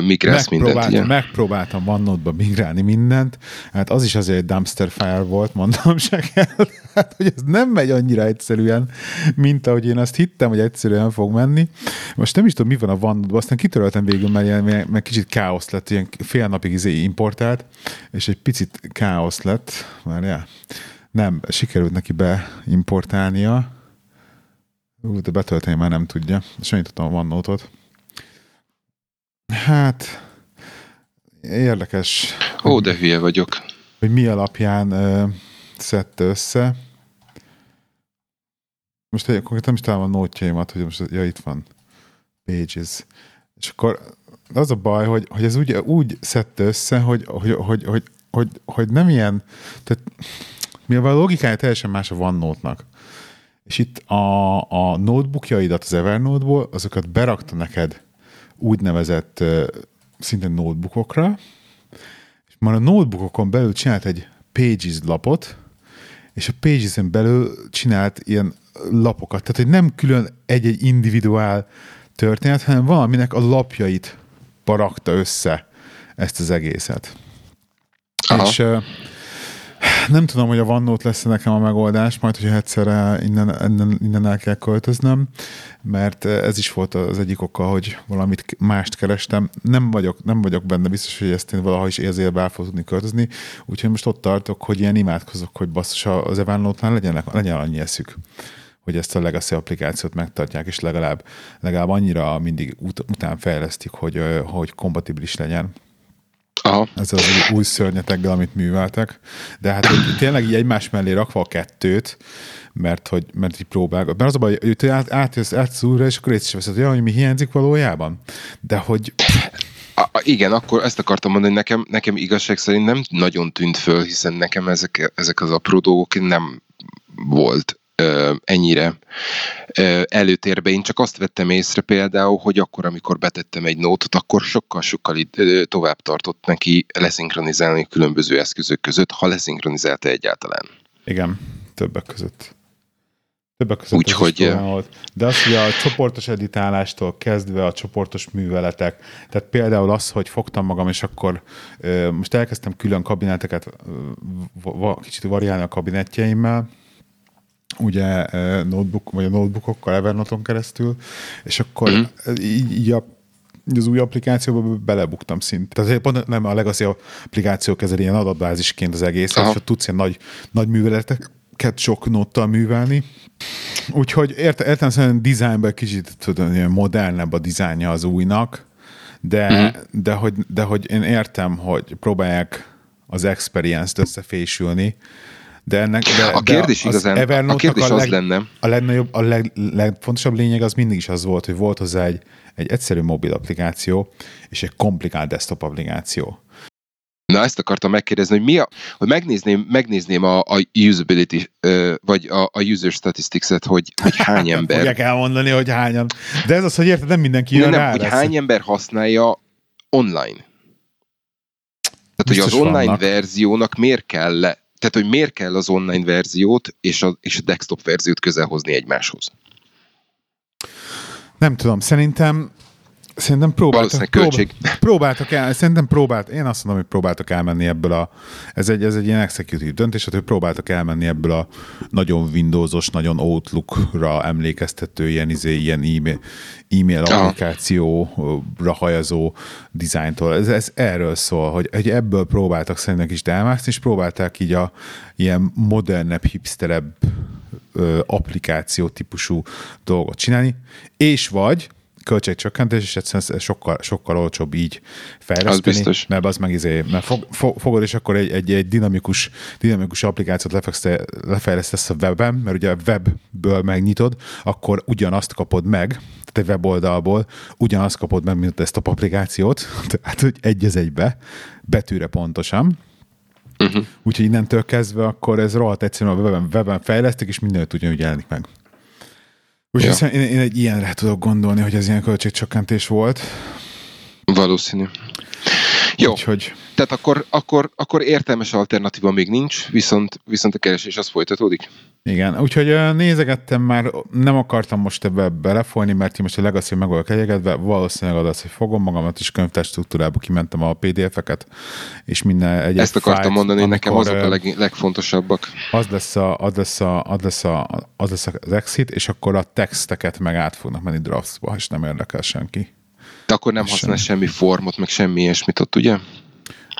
migrálsz mindent, ugye? Megpróbáltam OneNote-ba migrálni mindent, hát az is azért egy dumpster fire volt, mondom se kell, <laughs> hát, hogy ez nem megy annyira egyszerűen, mint ahogy én azt hittem, hogy egyszerűen fog menni. Most nem is tudom, mi van a OneNote-ban, aztán kitöröltem végül, mert, ilyen, mert kicsit káosz lett, ilyen fél napig izé importált, és egy picit káosz lett, már ja, nem, sikerült neki beimportálnia, Ú, de betölteni már nem tudja. Tudtam a OneNote-ot. Hát, érdekes. Ó, de hülye vagyok. Hogy mi alapján uh, szedte össze. Most konkrétan nem is találom a nótjaimat, hogy most, ja, itt van. Pages. És akkor az a baj, hogy, hogy ez úgy, úgy szedte össze, hogy, hogy, hogy, hogy, hogy, hogy nem ilyen, tehát mivel a logikája teljesen más a OneNote-nak. És itt a, a notebookjaidat az Evernote-ból, azokat berakta neked úgynevezett szintén notebookokra, és már a notebookokon belül csinált egy Pages lapot, és a Pages-en belül csinált ilyen lapokat. Tehát, hogy nem külön egy-egy individuál történet, hanem valaminek a lapjait parakta össze ezt az egészet. Aha. És nem tudom, hogy a OneNote lesz nekem a megoldás, majd, hogyha egyszer innen, innen, innen el kell költöznem, mert ez is volt az egyik oka, hogy valamit mást kerestem. Nem vagyok, nem vagyok benne biztos, hogy ezt én valaha is érzélbe el fog tudni költözni, úgyhogy most ott tartok, hogy ilyen imádkozok, hogy basszus az Evernote-nál legyen, legyen annyi eszük hogy ezt a legacy applikációt megtartják, és legalább, legalább annyira mindig ut- után fejlesztik, hogy, hogy kompatibilis legyen. Aha. Ez az új szörnyeteggel, amit műveltek. De hát hogy tényleg így egymás mellé rakva a kettőt, mert hogy mert így próbál. Mert az a baj, hogy át, átjössz, átjössz újra, és akkor észre veszed, hogy, hogy mi hiányzik valójában. De hogy... A, igen, akkor ezt akartam mondani, hogy nekem, nekem igazság szerint nem nagyon tűnt föl, hiszen nekem ezek, ezek az apró dolgok nem volt ennyire előtérbe. Én csak azt vettem észre például, hogy akkor, amikor betettem egy nótot, akkor sokkal-sokkal tovább tartott neki leszinkronizálni különböző eszközök között, ha leszinkronizálta egyáltalán. Igen, többek között. Többek között Úgyhogy... Volt. De az, hogy a csoportos editálástól kezdve a csoportos műveletek, tehát például az, hogy fogtam magam, és akkor most elkezdtem külön kabineteket kicsit variálni a kabinetjeimmel, ugye notebook, vagy a notebookokkal Evernote-on keresztül, és akkor mm. így, így a az új applikációba belebuktam szint. Tehát pont nem a Legacy applikáció kezeli ilyen adatbázisként az egészet, és tudsz ilyen nagy, nagy műveleteket sok nottal művelni. Úgyhogy érte, értem szerint designben kicsit tudom, ilyen modernebb a dizájnja az újnak, de, mm. de, hogy, de hogy én értem, hogy próbálják az experience-t összefésülni, de ennek de, a kérdés de igazán, a kérdés a leg, az lenne. A legnagyobb, a leg, legfontosabb lényeg az mindig is az volt, hogy volt hozzá egy, egy egyszerű mobil applikáció és egy komplikált desktop applikáció. Na ezt akartam megkérdezni, hogy mi a, hogy megnézném, megnézném a, a usability, vagy a, a user statistics-et, hogy, hogy hány <laughs> ember. Fogják elmondani, hogy hányan. De ez az, hogy érted, nem mindenki jön nem, rá. hogy lesz. hány ember használja online. Tehát, Biztos hogy az online vannak. verziónak miért kell le, tehát, hogy miért kell az online verziót és a, és a desktop verziót közelhozni egymáshoz? Nem tudom, szerintem Szerintem próbáltak, költség. Próbál, próbáltak el, szerintem próbált, én azt mondom, hogy próbáltak elmenni ebből a, ez egy, ez egy ilyen executive döntés, hogy próbáltak elmenni ebből a nagyon Windowsos, nagyon Outlook-ra emlékeztető ilyen, izé, ilyen e-mail, e-mail applikációra hajazó dizájntól. Ez, ez erről szól, hogy, hogy ebből próbáltak szerintem is elmászni, és próbálták így a ilyen modernebb, hipsterebb ö, applikáció típusú dolgot csinálni, és vagy költségcsökkentés, és egyszerűen sokkal, sokkal olcsóbb így fejleszteni. Az biztos. Mert az meg izé, mert fog, fogod, és akkor egy, egy, egy dinamikus, dinamikus applikációt lefejlesztesz a webben, mert ugye a webből megnyitod, akkor ugyanazt kapod meg, tehát egy weboldalból ugyanazt kapod meg, mint ezt a applikációt, <laughs> tehát hogy egy az egybe, betűre pontosan, Uh-huh. Úgyhogy innentől kezdve akkor ez rohadt egyszerűen a webben, webben fejlesztik, és mindenütt ugyanúgy jelenik meg. Úgyhogy ja. én, én egy ilyenre tudok gondolni, hogy ez ilyen költségcsökkentés volt. Valószínű. Jó, Úgyhogy... tehát akkor, akkor, akkor értelmes alternatíva még nincs, viszont, viszont a keresés az folytatódik. Igen, úgyhogy nézegettem már, nem akartam most ebbe belefolni, mert én most a Legacy meg vagyok elégedve, valószínűleg az, hogy fogom magamat is könyvtár struktúrába, kimentem a PDF-eket, és minden egyet Ezt akartam fájt, mondani, nekem azok a leg, legfontosabbak. Az lesz, a, az, lesz a, az, lesz a, az lesz az exit, és akkor a texteket meg át fognak menni draftsba, és nem érdekel senki. De akkor nem használ semmi formot, meg semmi ilyesmit ott, ugye?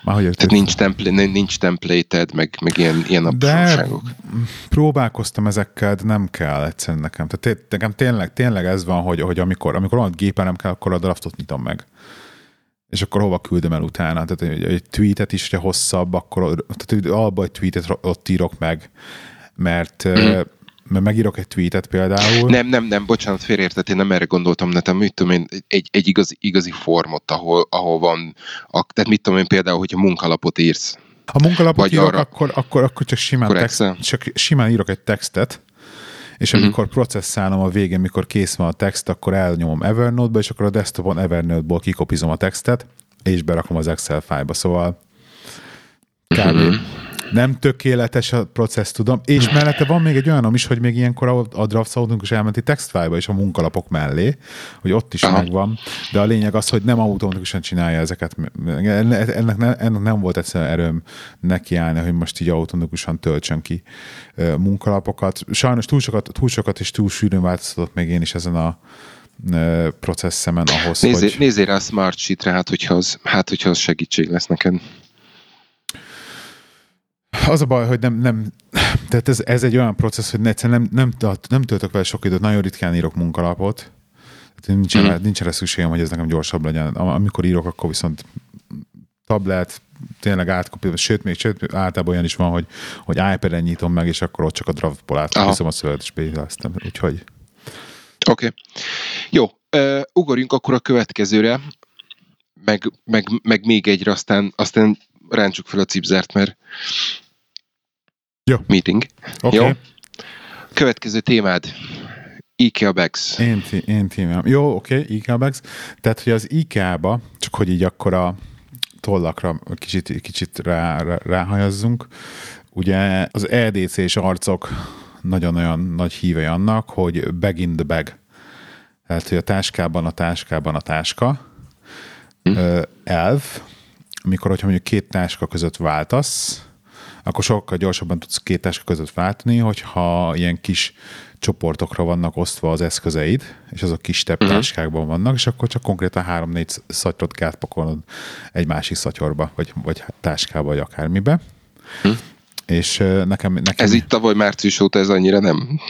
Már hogy Tehát nincs, template, nincs templated, meg, meg ilyen, ilyen apróságok. próbálkoztam ezekkel, de nem kell egyszerűen nekem. Tehát nekem tényleg, tényleg ez van, hogy, hogy amikor, amikor olyan gépen nem kell, akkor a draftot nyitom meg. És akkor hova küldöm el utána? Tehát egy, egy tweetet is, hogyha hosszabb, akkor tehát alba egy tweetet ott írok meg, mert mm mert megírok egy tweetet például. Nem, nem, nem, bocsánat, félreértett, én nem erre gondoltam, nekem mit tudom én, egy, egy igazi, igazi formot, ahol, ahol van, a, tehát mit tudom én például, hogyha munkalapot írsz. Ha munkalapot írok, arra, akkor, akkor, akkor csak simán, text, csak simán írok egy textet, és mhm. amikor uh-huh. processzálom a végén, mikor kész van a text, akkor elnyomom Evernote-ba, és akkor a desktopon Evernote-ból kikopizom a textet, és berakom az Excel fájba, szóval kb. Uh-huh nem tökéletes a processz, tudom, és mellette van még egy olyanom is, hogy még ilyenkor a draft is elmenti textfájba is a munkalapok mellé, hogy ott is Aha. megvan, de a lényeg az, hogy nem automatikusan csinálja ezeket. Ennek, ne, ennek nem volt egyszerűen erőm nekiállni, hogy most így automatikusan töltsön ki munkalapokat. Sajnos túl sokat, túl sokat és túl sűrűn változtatott még én is ezen a processzemen ahhoz, nézzél, hogy... Nézzél rá a Smart Sheet-re, hát hogyha az, hát, hogyha az segítség lesz neked. Az a baj, hogy nem, nem tehát ez, ez egy olyan processz, hogy egyszerűen nem, nem, nem töltök vele sok időt, nagyon ritkán írok munkalapot, tehát nincs, mm. nincs erre szükségem, hogy ez nekem gyorsabb legyen. Amikor írok, akkor viszont tablet, tényleg átkopírom, sőt, még sőt, általában olyan is van, hogy, hogy iPad-en nyitom meg, és akkor ott csak a draftból átkopírom a szöveget, és beillesztem. Úgyhogy... Oké. Okay. Jó, uh, ugorjunk akkor a következőre, meg, meg, meg még egyre, aztán, aztán ráncsuk fel a cipzert, mert jó. Meeting. Okay. Jó? Következő témád. IKEA bags. Én, én témám. Jó, oké, okay, IKEA bags. Tehát, hogy az IKEA-ba, csak hogy így akkor a tollakra kicsit, kicsit rá, rá, ráhajazzunk, ugye az EDC-s arcok nagyon-nagyon nagy híve annak, hogy bag in the bag. Tehát, hogy a táskában a táskában a táska. Hm. Elv, amikor, hogyha mondjuk két táska között váltasz, akkor sokkal gyorsabban tudsz két táska között váltani, hogyha ilyen kis csoportokra vannak osztva az eszközeid, és azok kis teptáskákban vannak, és akkor csak konkrétan három-négy szatyrot kell pakolnod egy másik szatyorba, vagy, vagy táskába, vagy akármibe. Hm. És nekem, nekem... Ez itt tavaly március óta ez annyira nem...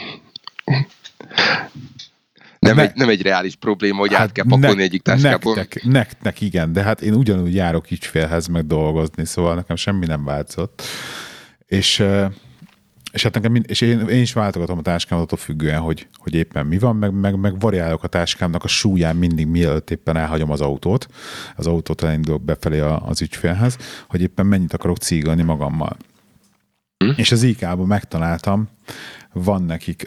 Nem, ne, egy, nem egy reális probléma, hogy hát át kell pakolni ne, egyik táskából. Nektek, nektek igen, de hát én ugyanúgy járok ügyfélhez meg dolgozni, szóval nekem semmi nem változott. És és hát nekem, és én, én is váltogatom a táskámat attól függően, hogy, hogy éppen mi van, meg, meg, meg variálok a táskámnak a súlyán mindig, mielőtt éppen elhagyom az autót, az autót elindulok befelé az ügyfélhez, hogy éppen mennyit akarok cígolni magammal. Hm? És az IK-ban megtaláltam, van nekik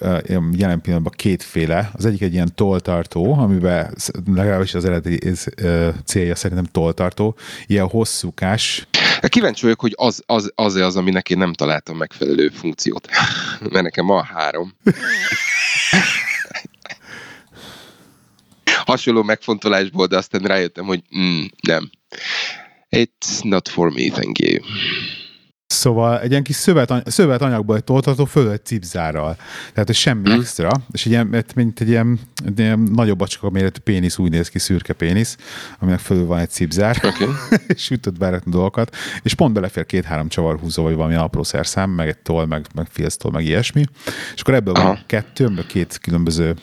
jelen pillanatban kétféle. Az egyik egy ilyen toltartó, amiben legalábbis az eredeti célja szerintem toltartó, ilyen hosszúkás. Kíváncsi vagyok, hogy az az, az, az aminek én nem találtam megfelelő funkciót. <laughs> Mert nekem van három. <laughs> Hasonló megfontolásból, de aztán rájöttem, hogy mm, nem. It's not for me, thank you. Szóval egy ilyen kis szövet, szövet anyagból toltató föl egy cipzárral. Tehát, hogy semmi mm. extra, és egy ilyen, mint egy ilyen, egy ilyen nagyobb acska méretű pénisz úgy néz ki, szürke pénisz, aminek fölül van egy cipzár, okay. <laughs> és ütött beretni dolgokat, és pont belefér két-három csavarhúzó, vagy valami apró szerszám, meg egy toll, meg, meg filztoll, meg ilyesmi, és akkor ebből Aha. van kettő, két különböző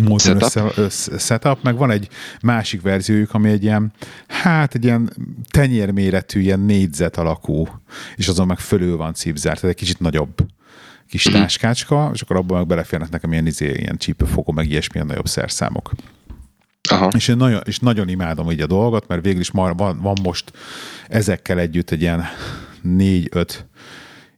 módon setup. Össze, össze, setup, meg van egy másik verziójuk, ami egy ilyen, hát egy ilyen tenyérméretű, ilyen négyzet alakú, és azon meg fölül van cipzár, tehát egy kicsit nagyobb kis mhm. táskácska, és akkor abban meg beleférnek nekem ilyen, izé, ilyen csípőfogó, meg ilyesmilyen nagyobb szerszámok. Aha. És én nagyon, és nagyon imádom így a dolgot, mert végül is van, van most ezekkel együtt egy ilyen négy-öt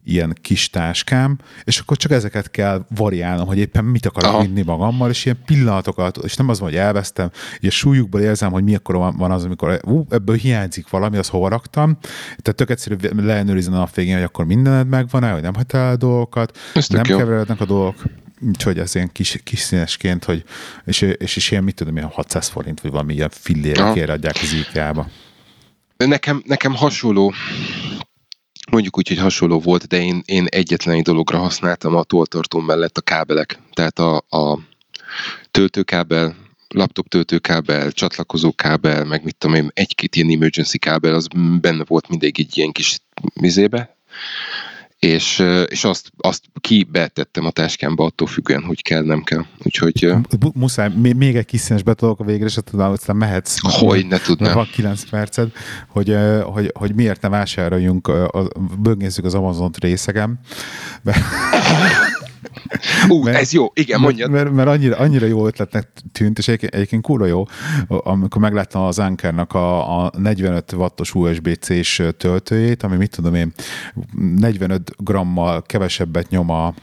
ilyen kis táskám, és akkor csak ezeket kell variálnom, hogy éppen mit akarok Aha. vinni magammal, és ilyen pillanatokat, és nem az van, hogy elvesztem, így a súlyukból érzem, hogy mi akkor van az, amikor ú, ebből hiányzik valami, az hova raktam. Tehát tök egyszerű leellenőrizni a nap végén, hogy akkor mindened megvan-e, hogy nem hagytál el a dolgokat, Ezt nem keverednek a dolgok. Úgyhogy ez ilyen kis, kis színesként, hogy, és, és, és ilyen, mit tudom, ilyen 600 forint, vagy valami ilyen fillérekért adják az IKEA-ba. Nekem, nekem hasonló mondjuk úgy, hogy hasonló volt, de én, én egyetlen egy dologra használtam a toltartó mellett a kábelek. Tehát a, a töltőkábel, laptop töltőkábel, csatlakozókábel, meg mit tudom én, egy-két ilyen emergency kábel, az benne volt mindig egy ilyen kis vizébe, és, és azt, azt kibetettem a táskámba attól függően, hogy kell, nem kell. Úgyhogy... Muszáj, még egy kis színes betolok a végre, és aztán mehetsz. Hogy ne tudnám. Van 9 perced, hogy, hogy, hogy miért ne vásároljunk, böngézzük az Amazon-t részegem. <laughs> Ú, mert, ez jó, igen, mondjad. Mert, mert annyira, annyira jó ötletnek tűnt, és egyébként, egyébként kurva jó, amikor megláttam az Ankernak a, a 45 wattos USB-C-s töltőjét, ami mit tudom én, 45 grammal kevesebbet nyom a,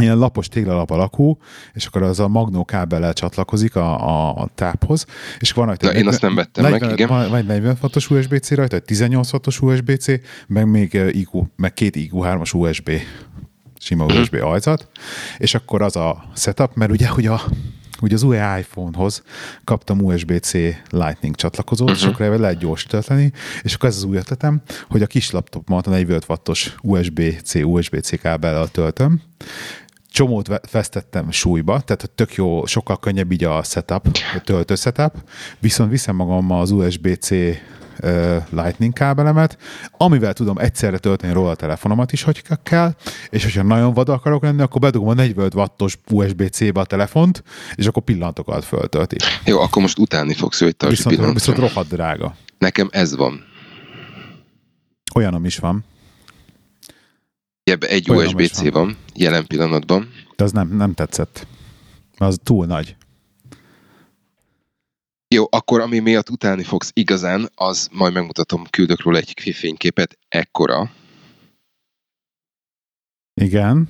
ilyen lapos téglalap alakú, és akkor az a magnó kábellel csatlakozik a, a, a táphoz, és van rajta... De én 40, azt nem vettem 40, meg, igen. Van, van egy 40 wattos USB-C rajta, egy 18 wattos USB-C, meg még IQ, meg két IQ3-as USB sima USB ajzat, és akkor az a setup, mert ugye, ugye a ugye az új iPhone-hoz kaptam USB-C Lightning csatlakozót, uh-huh. és akkor ebben lehet gyors tölteni, és akkor ez az új ötletem, hogy a kis laptopmat a 45 wattos USB-C, USB-C kábellel töltöm, csomót vesztettem súlyba, tehát tök jó, sokkal könnyebb így a setup, a töltő setup, viszont viszem magammal az USB-C Lightning kábelemet, amivel tudom egyszerre tölteni róla a telefonomat is, hogy kell, és hogyha nagyon vad akarok lenni, akkor bedugom a 45 wattos USB-C-be a telefont, és akkor pillanatokat föltölti. Jó, akkor most utálni fogsz, hogy tartsd viszont, viszont rohadt drága. Nekem ez van. Olyanom is van. Ebben egy USB-C van. van jelen pillanatban. De az nem, nem tetszett. Az túl nagy. Jó, akkor ami miatt utálni fogsz igazán, az majd megmutatom, küldök róla egy fényképet, ekkora. Igen.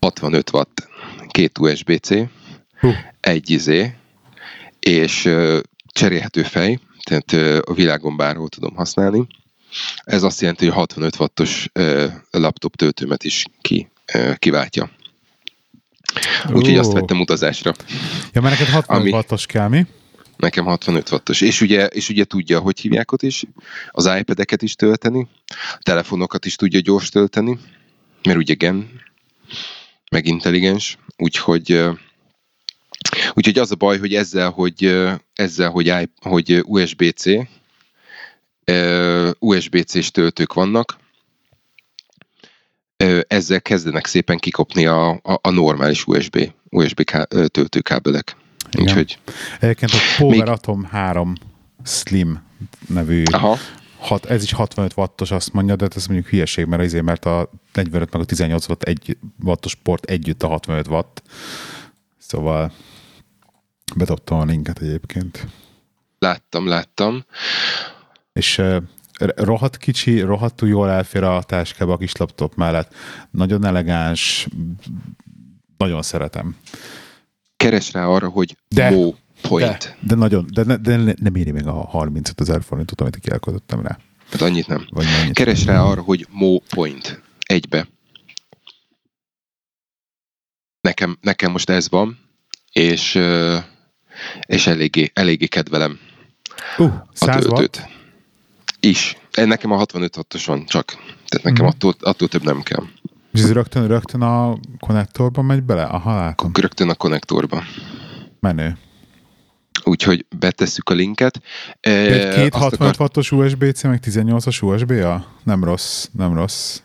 65 watt, két USB-C, uh. egy izé, és uh, cserélhető fej, tehát a világon bárhol tudom használni. Ez azt jelenti, hogy 65 wattos laptop töltőmet is ki kiváltja. Úgyhogy azt vettem utazásra. Ja, mert neked 65 ami, wattos kell, mi? Nekem 65 wattos. És ugye, és ugye tudja, hogy hívják ott is, az iPad-eket is tölteni, a telefonokat is tudja gyors tölteni, mert ugye gen, meg intelligens, úgyhogy Úgyhogy az a baj, hogy ezzel, hogy, ezzel, hogy, hogy USB-C, USB-C-s töltők vannak, ezzel kezdenek szépen kikopni a, a, a normális USB, USB ká, töltőkábelek. Igen. Úgyhogy Egyébként a Power még... Atom 3 Slim nevű Aha. Hat, ez is 65 wattos, azt mondja, de ez mondjuk hülyeség, mert azért, mert a 45 meg a 18 watt egy wattos port együtt a 65 watt. Szóval bedobtam a linket egyébként. Láttam, láttam. És uh, rohadt kicsi, rohadtul jól elfér a táskába a kis laptop mellett. Nagyon elegáns, nagyon szeretem. Keres rá arra, hogy de, Mo Point. De, de nagyon, de, ne, de ne, nem éri még a 35 ezer forintot, amit kielköltöttem rá. Hát annyit nem. Vagy annyit. Keres rá arra, hogy Mo Point. Egybe. Nekem, nekem most ez van, és, és eléggé, eléggé kedvelem uh, a töltőt. Is. Nekem a 65 6 van csak. Tehát nekem mm. attól, attól több nem kell. És ez rögtön, rögtön a konnektorban megy bele? Aha, látom. Rögtön a konnektorba. Menő. Úgyhogy betesszük a linket. Egy két 65 akar... wattos USB-C, meg 18-as USB-a? Nem rossz, nem rossz.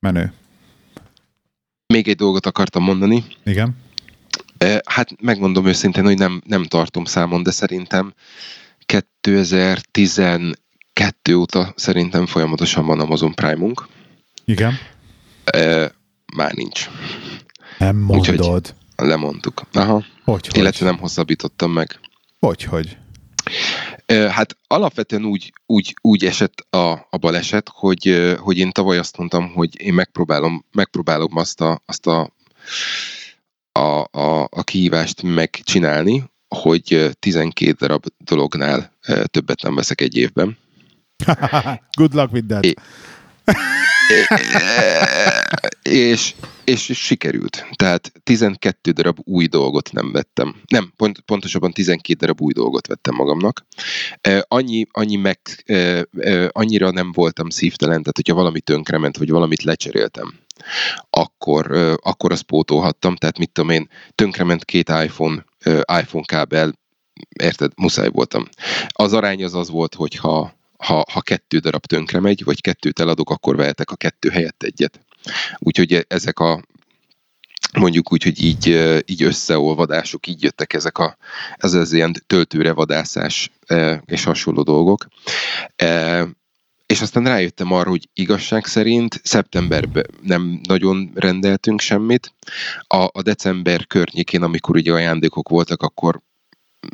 Menő. Még egy dolgot akartam mondani. Igen. Hát megmondom őszintén, hogy nem, nem tartom számon, de szerintem 2012 óta szerintem folyamatosan van Amazon Prime-unk. Igen. E, már nincs. Nem mondod. Úgyhogy lemondtuk. Aha. Hogy, hogy? Illetve nem hosszabbítottam meg. Hogy, hogy? E, hát alapvetően úgy, úgy, úgy esett a, a baleset, hogy, hogy én tavaly azt mondtam, hogy én megpróbálom, megpróbálom azt a, azt a a, a, a kihívást megcsinálni, hogy 12 darab dolognál többet nem veszek egy évben. <laughs> Good luck with that. É, és, és sikerült. Tehát 12 darab új dolgot nem vettem. Nem, pont, pontosabban 12 darab új dolgot vettem magamnak. Annyi, annyi meg, annyira nem voltam szívtelen, tehát hogyha valami tönkrement, vagy valamit lecseréltem, akkor, akkor azt pótolhattam, tehát mit tudom én, tönkrement két iPhone, iPhone kábel, érted, muszáj voltam. Az arány az az volt, hogy ha, ha, kettő darab tönkre megy, vagy kettőt eladok, akkor vehetek a kettő helyett egyet. Úgyhogy ezek a mondjuk úgy, hogy így, így összeolvadások, így jöttek ezek a, ez az ilyen töltőre vadászás és hasonló dolgok. És aztán rájöttem arra, hogy igazság szerint szeptemberben nem nagyon rendeltünk semmit. A, a december környékén, amikor ugye ajándékok voltak, akkor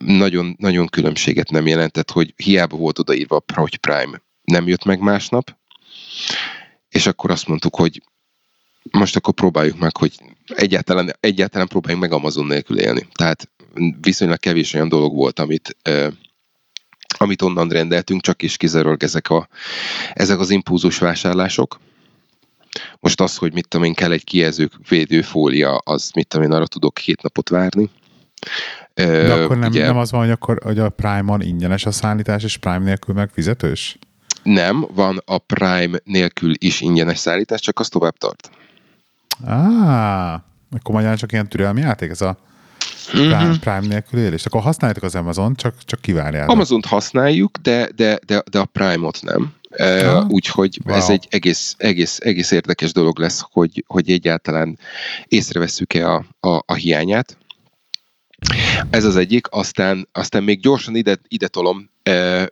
nagyon, nagyon különbséget nem jelentett, hogy hiába volt odaírva, hogy Prime nem jött meg másnap, és akkor azt mondtuk, hogy most akkor próbáljuk meg, hogy egyáltalán, egyáltalán próbáljunk meg Amazon nélkül élni. Tehát viszonylag kevés olyan dolog volt, amit, amit onnan rendeltünk, csak is kizárólag ezek, a, ezek az impulzus vásárlások. Most az, hogy mit tudom én, kell egy kijelző védőfólia, az mit tudom én, arra tudok két napot várni. De akkor nem, ugye, nem az van, hogy, akkor, hogy a Prime-on ingyenes a szállítás, és Prime nélkül meg fizetős? Nem, van a Prime nélkül is ingyenes szállítás, csak az tovább tart. Á, akkor magyarán csak ilyen türelmi játék ez a Prime, mm-hmm. Prime nélkül élés. Akkor használjátok az Amazon, csak, csak kivárjátok. Amazon-t használjuk, de, de, de, de a Prime-ot nem. Uh, úgyhogy wow. ez egy egész, egész, egész érdekes dolog lesz, hogy, hogy egyáltalán észrevesszük-e a, a, a hiányát. Ez az egyik, aztán, aztán még gyorsan ide, ide tolom,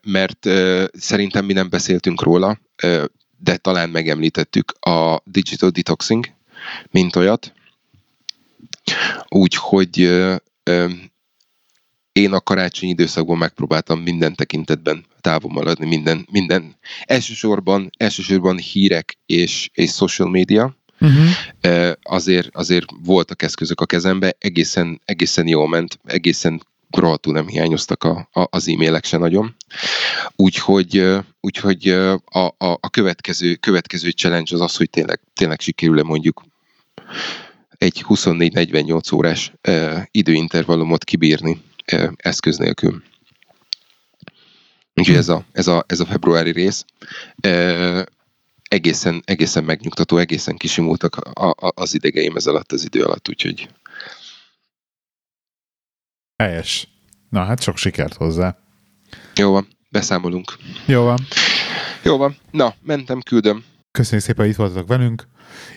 mert szerintem mi nem beszéltünk róla, de talán megemlítettük a digital detoxing, mint olyat. Úgyhogy én a karácsonyi időszakban megpróbáltam minden tekintetben távol maradni, minden, minden elsősorban, elsősorban hírek és, és social media, Uh-huh. Azért, azért voltak eszközök a kezembe, egészen, egészen jól ment, egészen rohadtul nem hiányoztak a, a, az e-mailek se nagyon. Úgyhogy, úgyhogy a, a, a következő, következő challenge az az, hogy tényleg, tényleg sikerül-e mondjuk egy 24-48 órás időintervallumot kibírni eszköz nélkül. Úgyhogy ez a, ez a, ez a februári rész egészen, egészen megnyugtató, egészen kisimultak a, a, az idegeim ez alatt az idő alatt, úgyhogy Helyes. Na hát sok sikert hozzá. Jó van, beszámolunk. Jó van. Jó van. Na, mentem, küldöm. Köszönjük szépen, hogy itt voltatok velünk.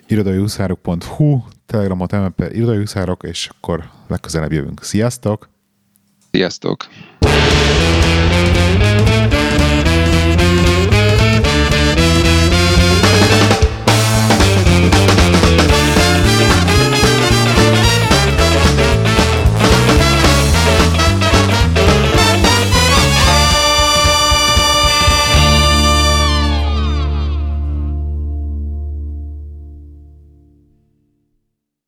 irodaiuszárok.hu, telegramot MLP irodaiuszárok, és akkor legközelebb jövünk. Sziasztok! Sziasztok!